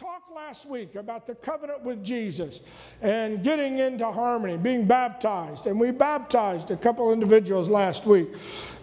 talked last week about the covenant with Jesus and getting into harmony, being baptized. And we baptized a couple individuals last week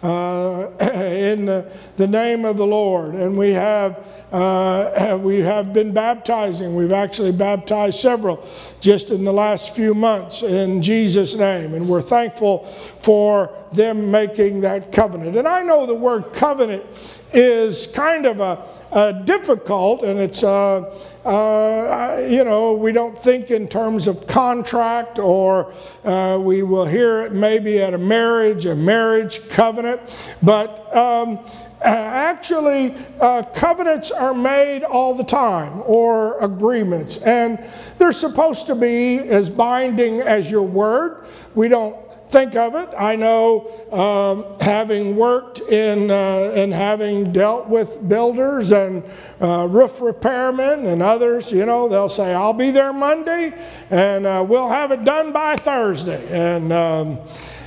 uh, in the, the name of the Lord. And we have, uh, we have been baptizing. We've actually baptized several just in the last few months in Jesus' name. And we're thankful for them making that covenant. And I know the word covenant is kind of a uh, difficult, and it's, uh, uh, you know, we don't think in terms of contract, or uh, we will hear it maybe at a marriage, a marriage covenant, but um, actually, uh, covenants are made all the time, or agreements, and they're supposed to be as binding as your word. We don't think of it. I know, um, having worked in uh, and having dealt with builders and uh, roof repairmen and others, you know, they'll say, "I'll be there Monday, and uh, we'll have it done by Thursday," and um,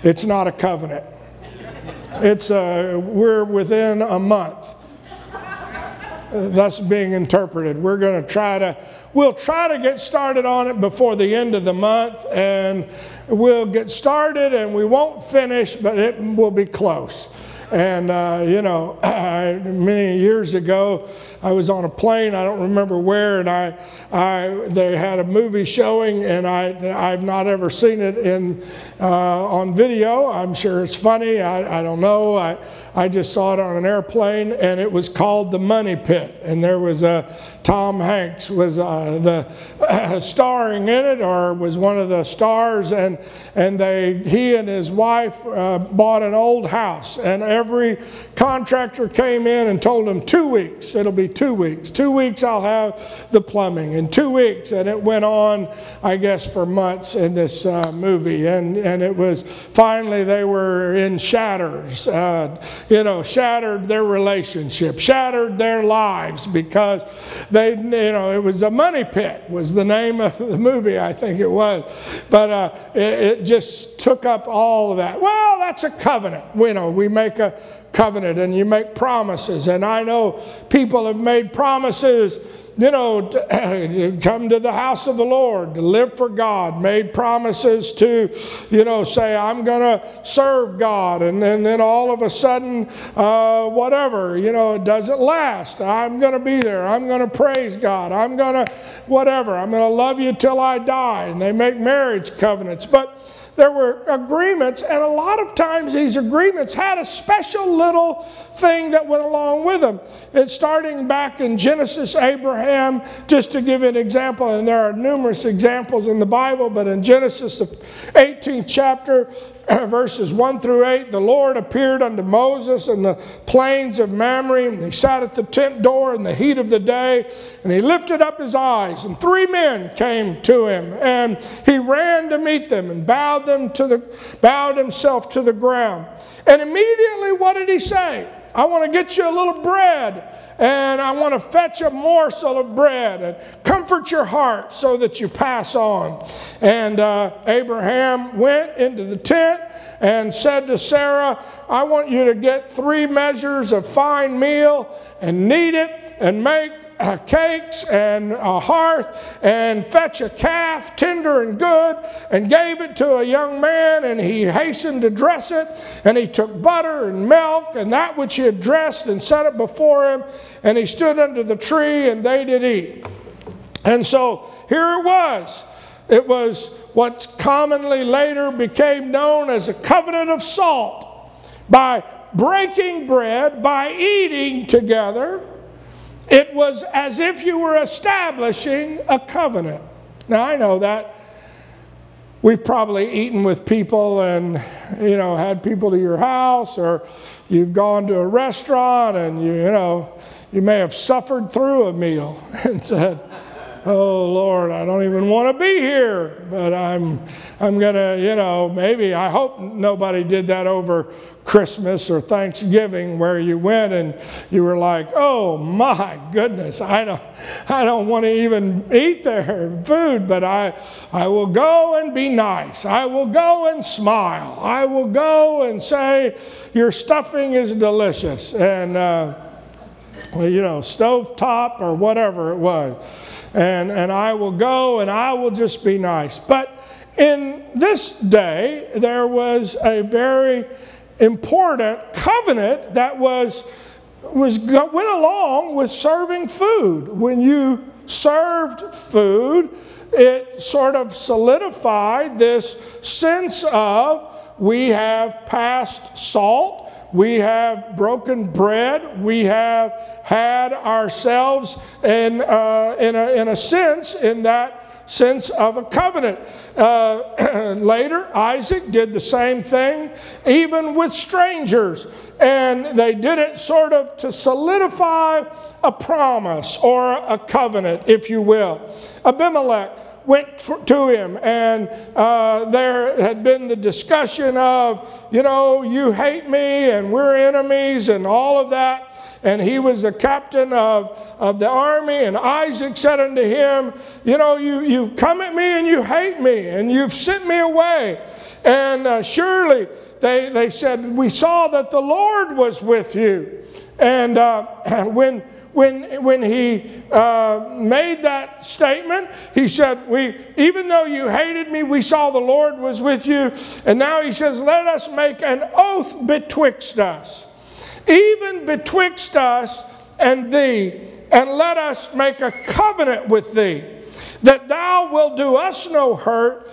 it's not a covenant. It's uh, we're within a month. That's being interpreted. We're going to try to. We'll try to get started on it before the end of the month, and we'll get started and we won't finish, but it will be close. And, uh, you know, I, many years ago, I was on a plane, I don't remember where, and I, I, they had a movie showing, and I, I've not ever seen it in, uh, on video. I'm sure it's funny, I, I don't know. I, I just saw it on an airplane, and it was called The Money Pit. And there was a Tom Hanks was uh, the uh, starring in it, or was one of the stars, and and they he and his wife uh, bought an old house, and every contractor came in and told him two weeks. It'll be two weeks. Two weeks I'll have the plumbing. In two weeks, and it went on, I guess, for months in this uh, movie, and and it was finally they were in shatters. You know, shattered their relationship, shattered their lives because they, you know, it was a money pit was the name of the movie, I think it was. But uh, it, it just took up all of that. Well, that's a covenant. You know, we make a covenant and you make promises. And I know people have made promises you know, come to the house of the Lord, to live for God, made promises to, you know, say, I'm going to serve God. And, and then all of a sudden, uh, whatever, you know, it doesn't last. I'm going to be there. I'm going to praise God. I'm going to, whatever. I'm going to love you till I die. And they make marriage covenants. But, there were agreements, and a lot of times these agreements had a special little thing that went along with them. It's starting back in Genesis, Abraham, just to give an example, and there are numerous examples in the Bible, but in Genesis, the 18th chapter, verses 1 through 8, the Lord appeared unto Moses in the plains of Mamre, and he sat at the tent door in the heat of the day, and he lifted up his eyes, and three men came to him, and he ran to meet them and bowed them to the bowed himself to the ground. And immediately what did he say? I want to get you a little bread and I want to fetch a morsel of bread and comfort your heart so that you pass on. And uh, Abraham went into the tent and said to Sarah, I want you to get three measures of fine meal and knead it and make uh, cakes and a hearth and fetch a calf, tender and good, and gave it to a young man, and he hastened to dress it. And he took butter and milk and that which he had dressed and set it before him, and he stood under the tree, and they did eat. And so here it was. It was what commonly later became known as a covenant of salt. By breaking bread, by eating together, it was as if you were establishing a covenant. Now, I know that we've probably eaten with people and, you know, had people to your house, or you've gone to a restaurant and, you, you know, you may have suffered through a meal and said, oh Lord, I don't even want to be here, but I'm, I'm going to, you know, maybe, I hope nobody did that over Christmas or Thanksgiving where you went and you were like, oh my goodness, I don't, I don't want to even eat their food, but I, I will go and be nice. I will go and smile. I will go and say, your stuffing is delicious. And, uh, you know, stove top or whatever it was. And, and I will go and I will just be nice. But in this day, there was a very important covenant that was, was went along with serving food. When you served food, it sort of solidified this sense of we have passed salt, we have broken bread, we have had ourselves in, uh, in, a, in a sense, in that sense of a covenant. Uh, later, Isaac did the same thing, even with strangers. And they did it sort of to solidify a promise or a covenant, if you will. Abimelech went to him, and uh, there had been the discussion of, you know, you hate me and we're enemies and all of that. And he was the captain of, of the army, and Isaac said unto him, You know, you, you've come at me and you hate me, and you've sent me away. And uh, surely they, they said, We saw that the Lord was with you. And uh, when when, when he uh, made that statement, he said, we, Even though you hated me, we saw the Lord was with you. And now he says, Let us make an oath betwixt us, even betwixt us and thee, and let us make a covenant with thee, that thou wilt do us no hurt.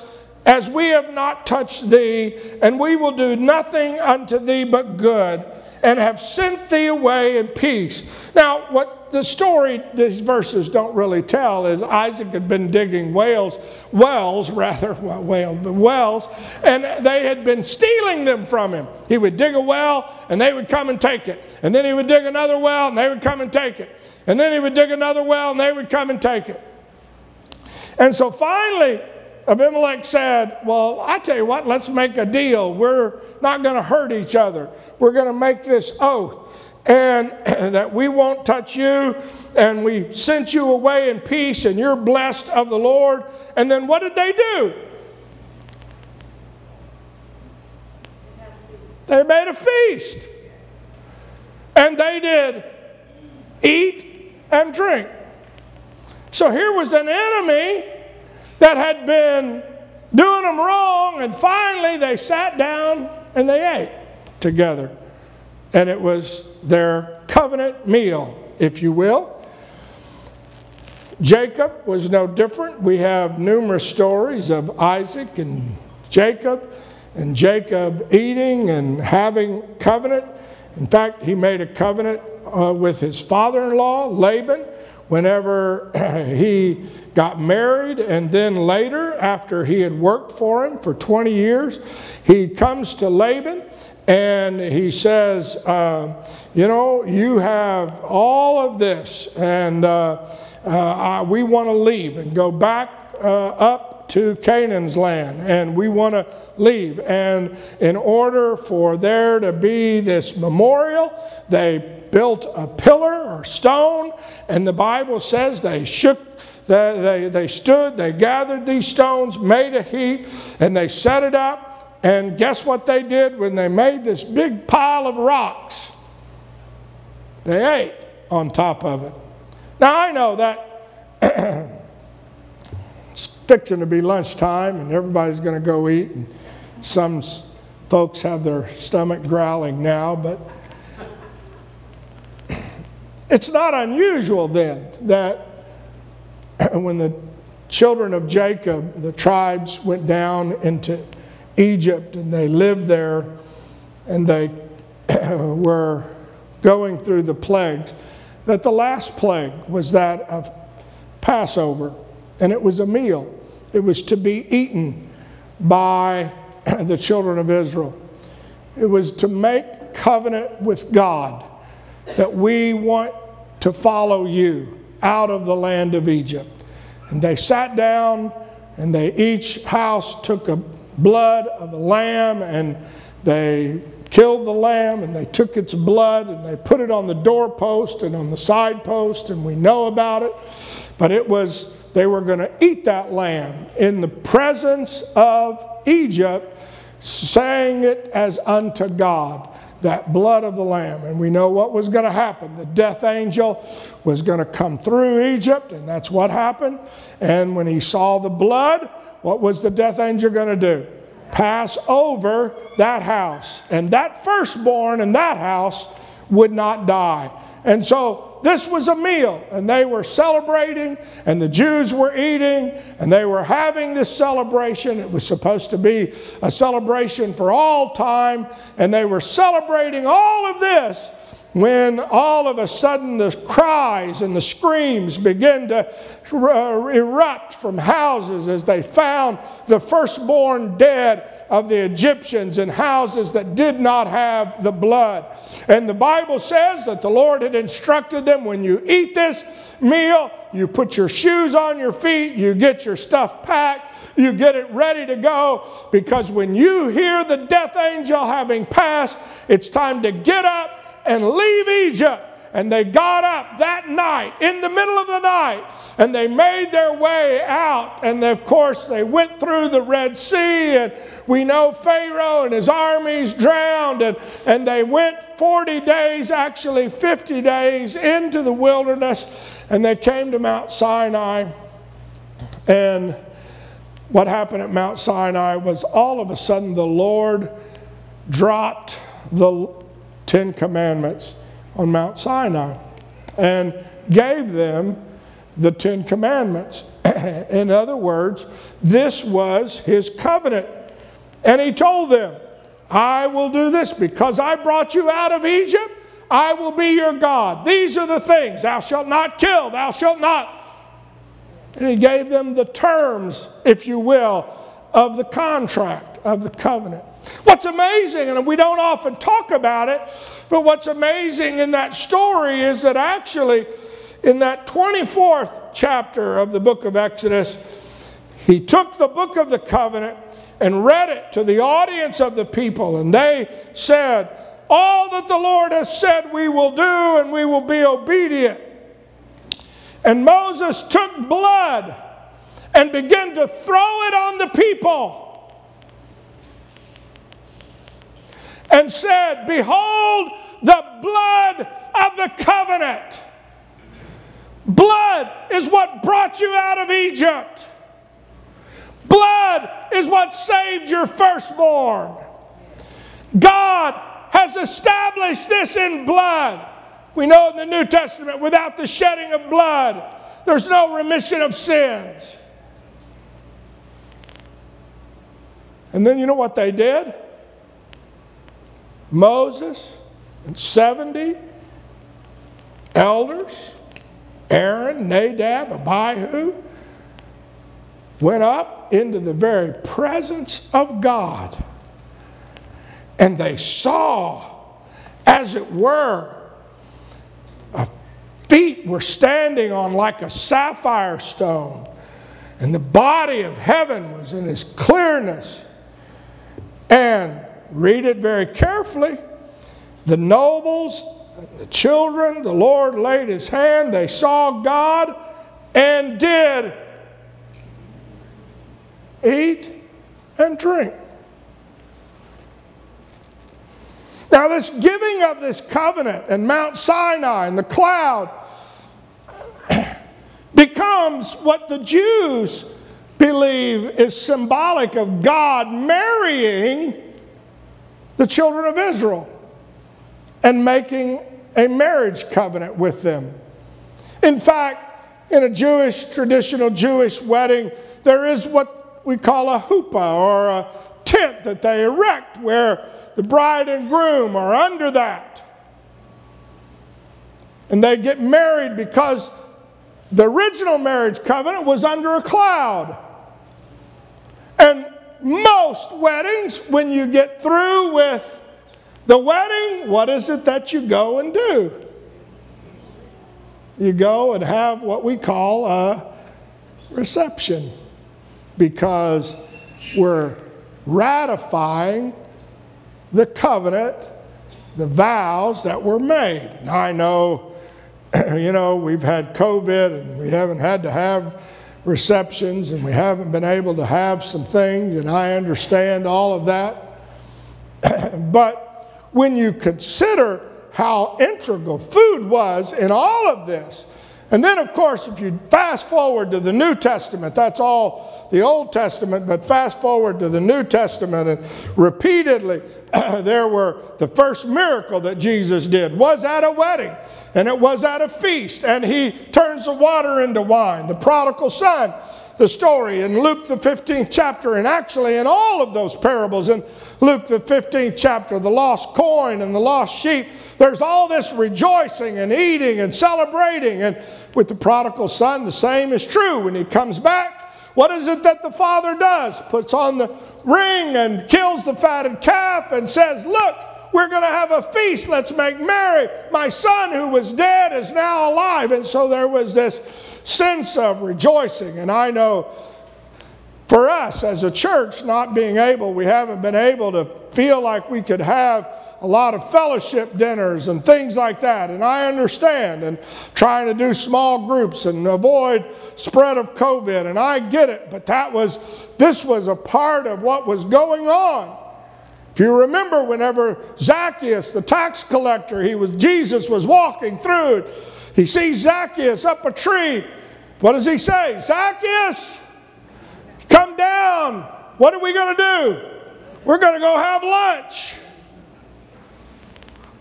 As we have not touched thee, and we will do nothing unto thee but good and have sent thee away in peace. Now, what the story, these verses don't really tell, is Isaac had been digging whales, wells, rather, well, whales, but wells, and they had been stealing them from him. He would dig a well, and they would come and take it. And then he would dig another well, and they would come and take it. And then he would dig another well, and they would come and take it. And so finally, Abimelech said, Well, I tell you what, let's make a deal. We're not going to hurt each other. We're going to make this oath and that we won't touch you and we sent you away in peace and you're blessed of the Lord. And then what did they do? They made a feast. And they did eat and drink. So here was an enemy that had been doing them wrong, and finally they sat down and they ate together. And it was their covenant meal, if you will. Jacob was no different. We have numerous stories of Isaac and Jacob, and Jacob eating and having covenant. In fact, he made a covenant uh, with his father in law, Laban, whenever he got married, and then later, after he had worked for him for 20 years, he comes to Laban and he says, uh, You know, you have all of this, and uh, uh, we want to leave and go back uh, up to Canaan's land, and we want to leave. And in order for there to be this memorial, they built a pillar or stone, and the Bible says they shook they, they, they, stood, they gathered these stones, made a heap, and they set it up. And guess what they did when they made this big pile of rocks? They ate on top of it. Now I know that it's fixing to be lunchtime and everybody's going to go eat. And some folks have their stomach growling now, but it's not unusual then that when the children of Jacob, the tribes went down into Egypt and they lived there and they were going through the plagues, that the last plague was that of Passover. And it was a meal, it was to be eaten by the children of Israel. It was to make covenant with God that we want to follow you out of the land of Egypt. And they sat down and they each house took a blood of a lamb and they killed the lamb and they took its blood and they put it on the doorpost and on the side post and we know about it but it was they were going to eat that lamb in the presence of egypt saying it as unto god that blood of the Lamb. And we know what was going to happen. The death angel was going to come through Egypt, and that's what happened. And when he saw the blood, what was the death angel going to do? Pass over that house. And that firstborn in that house would not die. And so this was a meal, and they were celebrating, and the Jews were eating, and they were having this celebration. It was supposed to be a celebration for all time, and they were celebrating all of this when all of a sudden the cries and the screams began to uh, erupt from houses as they found the firstborn dead of the Egyptians in houses that did not have the blood. And the Bible says that the Lord had instructed them when you eat this meal, you put your shoes on your feet, you get your stuff packed, you get it ready to go, because when you hear the death angel having passed, it's time to get up and leave Egypt and they got up that night, in the middle of the night, and they made their way out. And of course, they went through the Red Sea, and we know Pharaoh and his armies drowned, and, and they went 40 days, actually 50 days, into the wilderness, and they came to Mount Sinai. And what happened at Mount Sinai was all of a sudden the Lord dropped the Ten Commandments on Mount Sinai and gave them the Ten Commandments. In other words, this was his covenant. And he told them, I will do this because I brought you out of Egypt. I will be your God. These are the things thou shalt not kill, thou shalt not. And he gave them the terms, if you will, of the contract, of the covenant. What's amazing, and we don't often talk about it, but what's amazing in that story is that actually, in that 24th chapter of the book of Exodus, he took the book of the covenant and read it to the audience of the people, and they said, All that the Lord has said we will do, and we will be obedient. And Moses took blood and began to throw it on the people. And said, Behold the blood of the covenant. Blood is what brought you out of Egypt. Blood is what saved your firstborn. God has established this in blood. We know in the New Testament, without the shedding of blood, there's no remission of sins. And then you know what they did? Moses and 70 elders, Aaron, Nadab, Abihu, went up into the very presence of God. And they saw, as it were, feet were standing on like a sapphire stone, and the body of heaven was in its clearness. And read it very carefully. The nobles, the children, the Lord laid his hand, they saw God and did eat and drink. Now, this giving of this covenant and Mount Sinai and the cloud becomes what the Jews believe is symbolic of God marrying the children of Israel and making a marriage covenant with them. In fact, in a Jewish, traditional Jewish wedding, there is what we call a chuppah or a tent that they erect where the bride and groom are under that. And they get married because the original marriage covenant was under a cloud. Most weddings, when you get through with the wedding, what is it that you go and do? You go and have what we call a reception because we're ratifying the covenant, the vows that were made. Now, I know, you know, we've had COVID and we haven't had to have receptions and we haven't been able to have some things, and I understand all of that. but when you consider how integral food was in all of this. And then, of course, if you fast forward to the New Testament, that's all the Old Testament, but fast forward to the New Testament, and repeatedly there were the first miracle that Jesus did was at a wedding, and it was at a feast, and he turns the water into wine. The prodigal son, the story in Luke, the 15th chapter, and actually in all of those parables in Luke, the 15th chapter, the lost coin and the lost sheep, there's all this rejoicing and eating and celebrating. And with the prodigal son, the same is true. When he comes back, what is it that the father does? Puts on the ring and kills the fatted calf and says, Look, we're going to have a feast. Let's make merry. My son who was dead is now alive. And so there was this sense of rejoicing. And I know for us as a church, not being able, we haven't been able to feel like we could have a lot of fellowship dinners and things like that. And I understand and trying to do small groups and avoid spread of COVID. And I get it. But that was, this was a part of what was going on. If you remember, whenever Zacchaeus, the tax collector, he was, Jesus was walking through, he sees Zacchaeus up a tree. What does he say? Zacchaeus, come down. What are we going to do? We're going to go have lunch.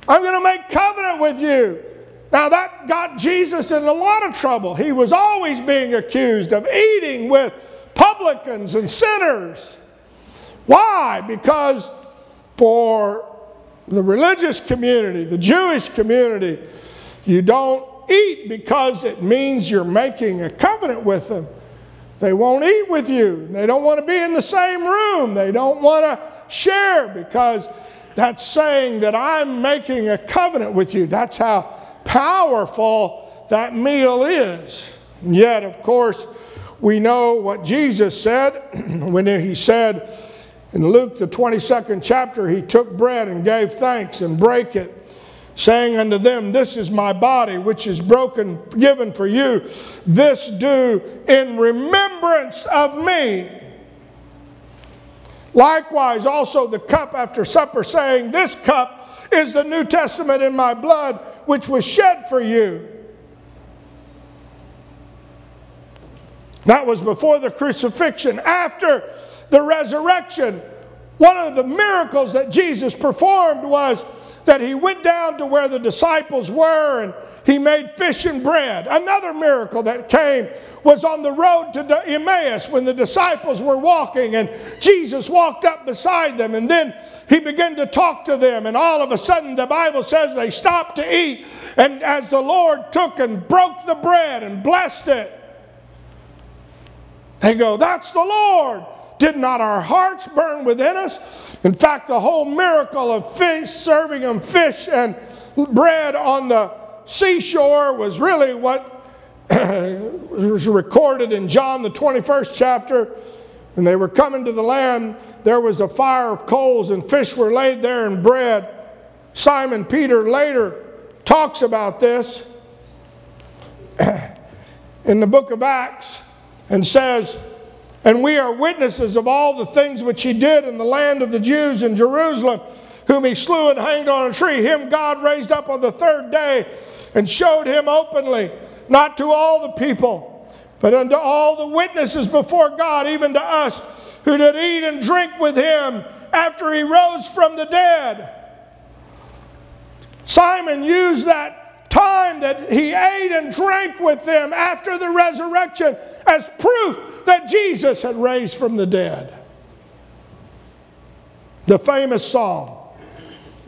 I'm going to make covenant with you. Now, that got Jesus in a lot of trouble. He was always being accused of eating with publicans and sinners. Why? Because for the religious community, the Jewish community, you don't eat because it means you're making a covenant with them. They won't eat with you. They don't want to be in the same room. They don't want to share because that's saying that I'm making a covenant with you. That's how powerful that meal is. And yet, of course, we know what Jesus said when he said in Luke, the 22nd chapter, he took bread and gave thanks and brake it, saying unto them, This is my body, which is broken, given for you. This do in remembrance of me. Likewise, also the cup after supper, saying, This cup is the New Testament in my blood, which was shed for you. That was before the crucifixion. After the resurrection, one of the miracles that Jesus performed was that he went down to where the disciples were and he made fish and bread. Another miracle that came was on the road to Emmaus when the disciples were walking and Jesus walked up beside them and then he began to talk to them and all of a sudden the Bible says they stopped to eat and as the Lord took and broke the bread and blessed it they go that's the Lord did not our hearts burn within us in fact the whole miracle of fish serving them fish and bread on the seashore was really what was recorded in John, the 21st chapter. And they were coming to the land, there was a fire of coals, and fish were laid there and bread. Simon Peter later talks about this in the book of Acts and says, And we are witnesses of all the things which he did in the land of the Jews in Jerusalem, whom he slew and hanged on a tree. Him God raised up on the third day and showed him openly not to all the people, but unto all the witnesses before God, even to us who did eat and drink with him after he rose from the dead. Simon used that time that he ate and drank with them after the resurrection as proof that Jesus had raised from the dead. The famous song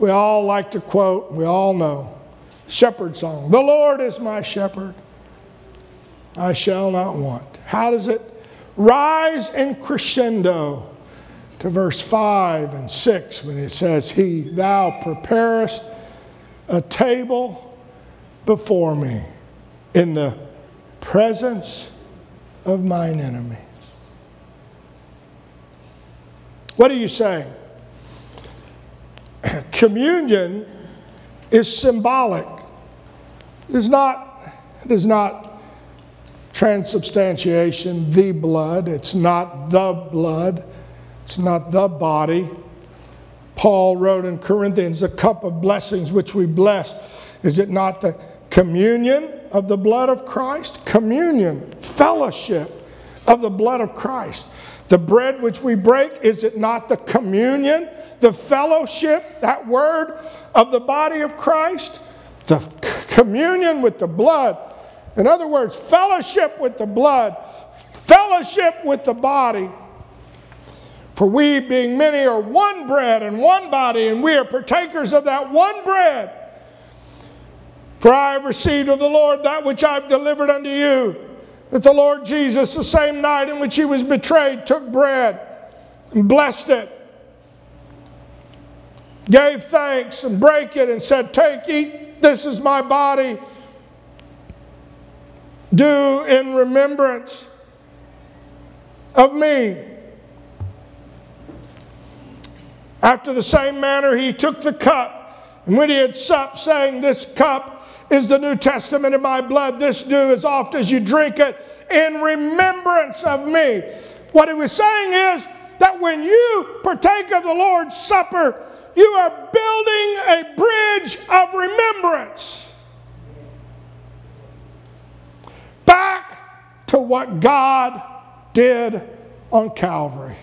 we all like to quote, we all know. Shepherd song. The Lord is my shepherd. I shall not want. How does it rise in crescendo to verse 5 and 6 when it says, He, thou preparest a table before me in the presence of mine enemies. What are you saying? Communion is symbolic. It is not, it is not transubstantiation, the blood. It's not the blood, it's not the body. Paul wrote in Corinthians, the cup of blessings which we bless, is it not the communion of the blood of Christ? Communion, fellowship of the blood of Christ. The bread which we break, is it not the communion, the fellowship, that word of the body of Christ? The communion with the blood. In other words, fellowship with the blood, fellowship with the body. For we, being many, are one bread and one body, and we are partakers of that one bread. For I have received of the Lord that which I have delivered unto you, that the Lord Jesus, the same night in which he was betrayed, took bread and blessed it, gave thanks and brake it, and said, Take, eat, this is my body. Do in remembrance of me. After the same manner, he took the cup, and when he had supped, saying, This cup is the New Testament in my blood. This do as oft as you drink it in remembrance of me. What he was saying is that when you partake of the Lord's Supper, you are building a bridge of remembrance back to what God did on Calvary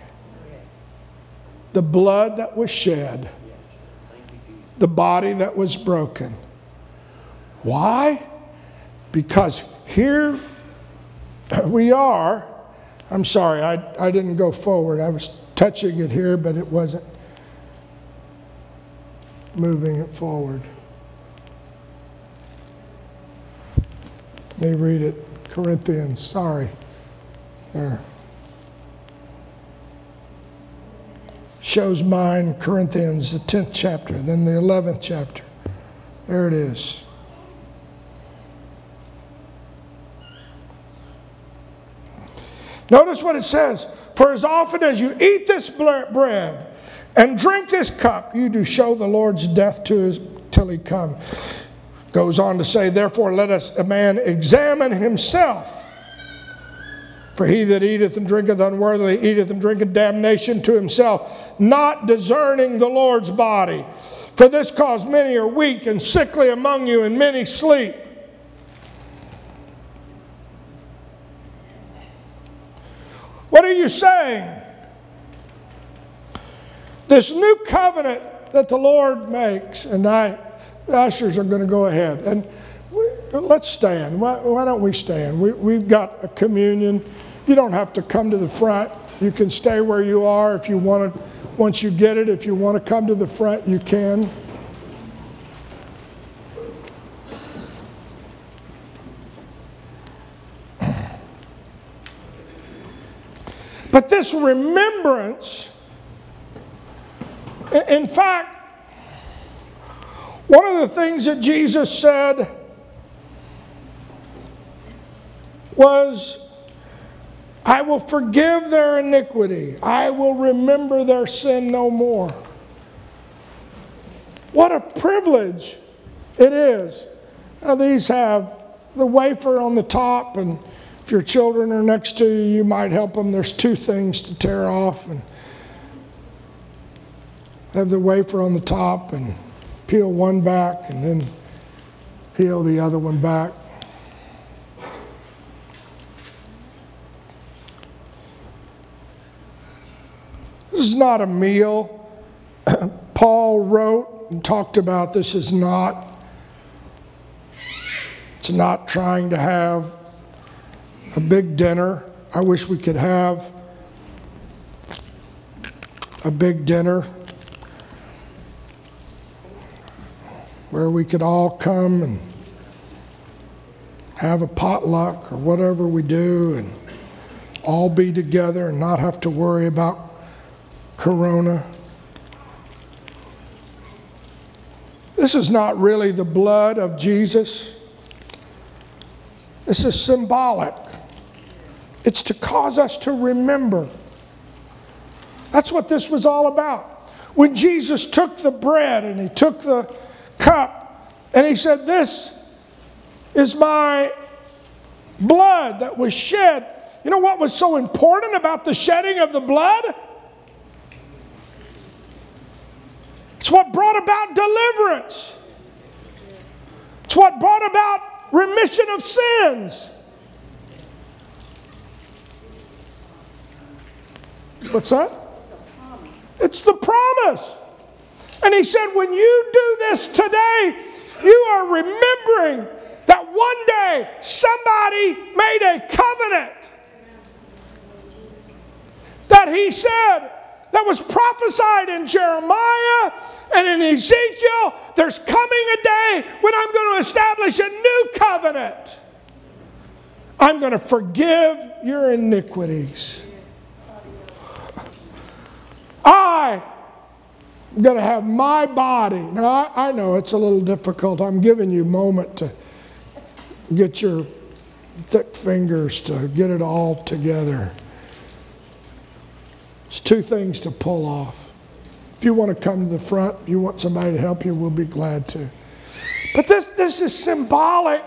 the blood that was shed, the body that was broken. Why? Because here we are. I'm sorry, I, I didn't go forward. I was touching it here, but it wasn't moving it forward. Let me read it. Corinthians, sorry. There. shows mine Corinthians, the 10th chapter, then the 11th chapter. There it is. Notice what it says For as often as you eat this bread and drink this cup, you do show the Lord's death to his, till he come. Goes on to say, Therefore, let us a man examine himself. For he that eateth and drinketh unworthily eateth and drinketh damnation to himself, not discerning the Lord's body. For this cause many are weak and sickly among you, and many sleep. Are you saying? This new covenant that the Lord makes, and I, the ushers are going to go ahead. And we, let's stand. Why, why, don't we stand? We, we've got a communion. You don't have to come to the front. You can stay where you are if you want to. Once you get it, if you want to come to the front, you can. This remembrance, in fact, one of the things that Jesus said was I will forgive their iniquity. I will remember their sin no more. What a privilege it is. Now, these have the wafer on the top, and if your children are next to you, you might help them. There's two things to tear off, and have the wafer on the top, and peel one back, and then peel the other one back. This is not a meal. Paul wrote and talked about this is not. It's not trying to have a big dinner. I wish we could have a big dinner where we could all come and have a potluck or whatever we do and all be together and not have to worry about corona. This is not really the blood of Jesus. This is symbolic. It's to cause us to remember. That's what this was all about. When Jesus took the bread and he took the cup and he said, This is my blood that was shed. You know what was so important about the shedding of the blood? It's what brought about deliverance. It's what brought about remission of sins. What's that? It's the promise. And he said, when you do this today, you are remembering that one day somebody made a covenant that he said that was prophesied in Jeremiah and in Ezekiel. There's coming a day when I'm going to establish a new covenant. I'm going to forgive your iniquities. I am going to have my body. Now, I, I know it's a little difficult. I'm giving you a moment to get your thick fingers to get it all together. It's two things to pull off. If you want to come to the front, you want somebody to help you, we'll be glad to. But this, this is symbolic.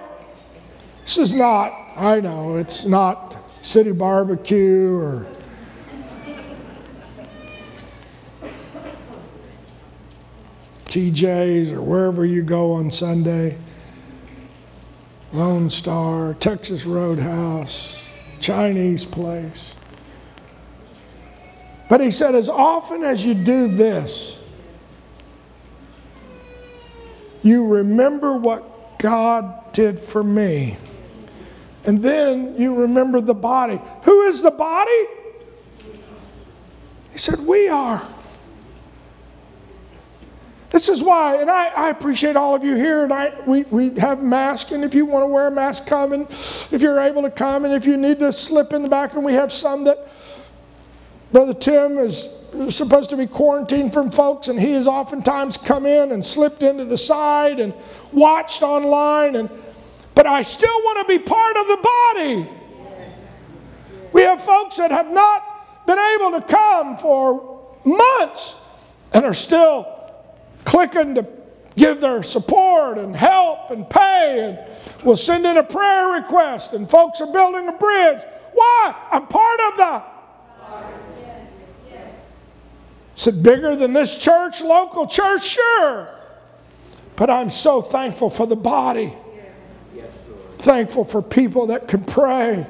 This is not, I know, it's not City Barbeque or TJ's or wherever you go on Sunday. Lone Star, Texas Roadhouse, Chinese place. But he said, as often as you do this, you remember what God did for me. And then you remember the body. Who is the body? He said, We are. This is why, and I, I, appreciate all of you here, and I, we, we have masks, and if you want to wear a mask, come, and if you're able to come, and if you need to slip in the back, and we have some that Brother Tim is supposed to be quarantined from folks, and he has oftentimes come in and slipped into the side and watched online, and but I still want to be part of the body. We have folks that have not been able to come for months and are still clicking to give their support and help and pay and will send in a prayer request and folks are building a bridge. Why? I'm part of the. Is it bigger than this church, local church? Sure. But I'm so thankful for the body. Thankful for people that can pray.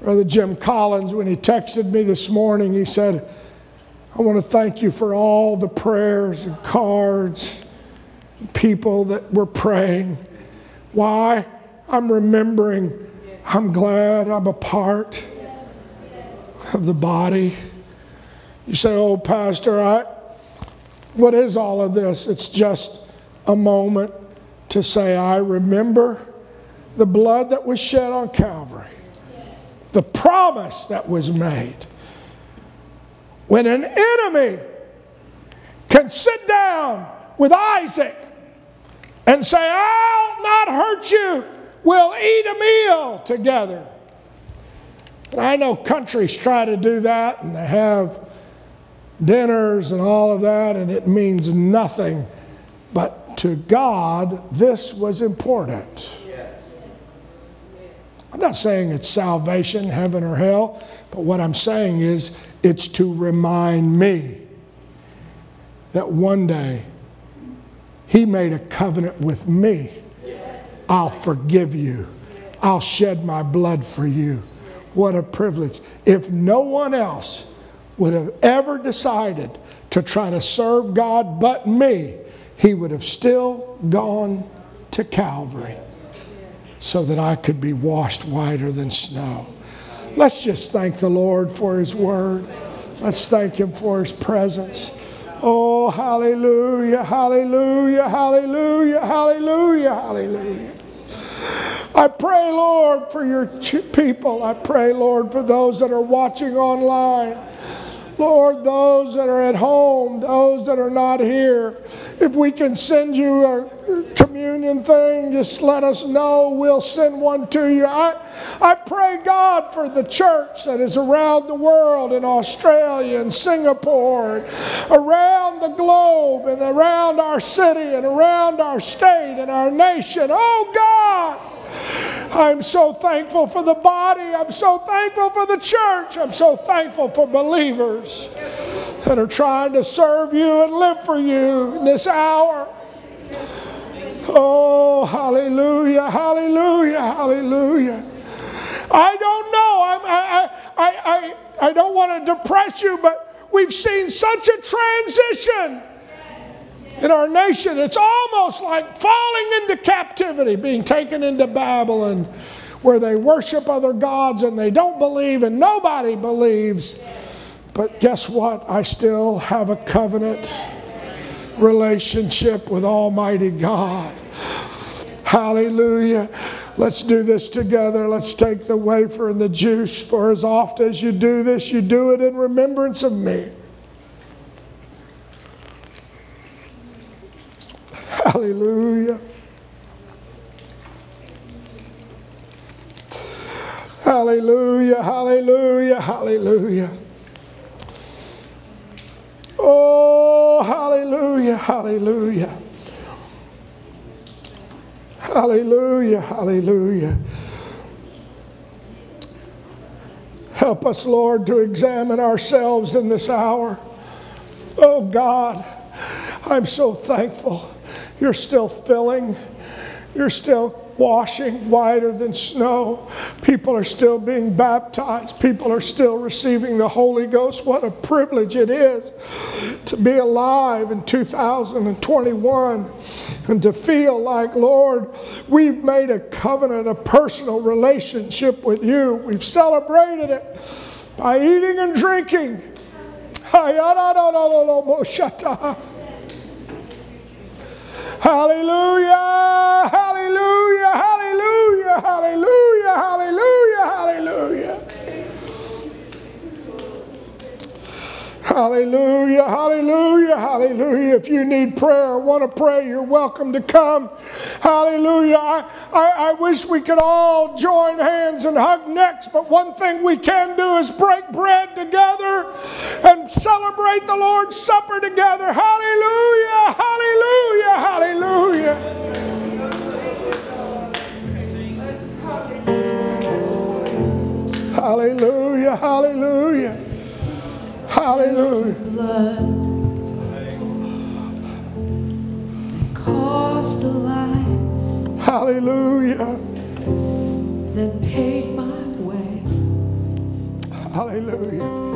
Brother Jim Collins, when he texted me this morning, he said, I want to thank you for all the prayers and cards, and people that were praying. Why? I'm remembering, I'm glad I'm a part of the body. You say, Oh, Pastor, I, what is all of this? It's just a moment to say, I remember the blood that was shed on Calvary, the promise that was made when an enemy can sit down with Isaac and say, I'll not hurt you, we'll eat a meal together. And I know countries try to do that and they have dinners and all of that, and it means nothing. But to God, this was important. I'm not saying it's salvation, heaven or hell, but what I'm saying is it's to remind me that one day He made a covenant with me. I'll forgive you, I'll shed my blood for you. What a privilege. If no one else would have ever decided to try to serve God but me, He would have still gone to Calvary so that I could be washed whiter than snow. Let's just thank the Lord for His word. Let's thank Him for His presence. Oh, hallelujah, hallelujah, hallelujah, hallelujah, hallelujah. I pray, Lord, for your people. I pray, Lord, for those that are watching online. Lord, those that are at home, those that are not here, if we can send you a communion thing, just let us know. We'll send one to you. I, I pray, God, for the church that is around the world in Australia and Singapore, and around the globe, and around our city, and around our state and our nation. Oh, God. I'm so thankful for the body. I'm so thankful for the church. I'm so thankful for believers. that are trying to serve you and live for you in this hour. Oh, hallelujah, hallelujah, hallelujah. I don't know. I'm, I, I, I, I don't want to depress you, but we've seen such a transition in our nation. It's almost like falling into captivity, being taken into Babylon, where they worship other gods and they don't believe, and nobody believes. But guess what? I still have a covenant relationship with Almighty God. Hallelujah. Let's do this together. Let's take the wafer and the juice. For as often as you do this, you do it in remembrance of me. Hallelujah. Hallelujah, hallelujah, hallelujah. Oh, hallelujah, hallelujah. Hallelujah, hallelujah. Help us, Lord, to examine ourselves in this hour. Oh God, I'm so thankful. You're still filling, you're still washing whiter than snow. People are still being baptized. People are still receiving the Holy Ghost. What a privilege it is to be alive in 2021 and to feel like, Lord, we've made a covenant, a personal relationship with you. We've celebrated it by eating and drinking. Hallelujah, hallelujah, hallelujah, hallelujah, hallelujah, hallelujah. Hallelujah, hallelujah, hallelujah. If you need prayer or want to pray, you're welcome to come. Hallelujah. I, I, I, wish we could all join hands and hug necks, but one thing we can do is break bread together and celebrate the Lord's Supper together. Hallelujah, hallelujah, hallelujah. Hallelujah, hallelujah. Hallelujah. Cost a life. Hallelujah. That paid my way. Hallelujah.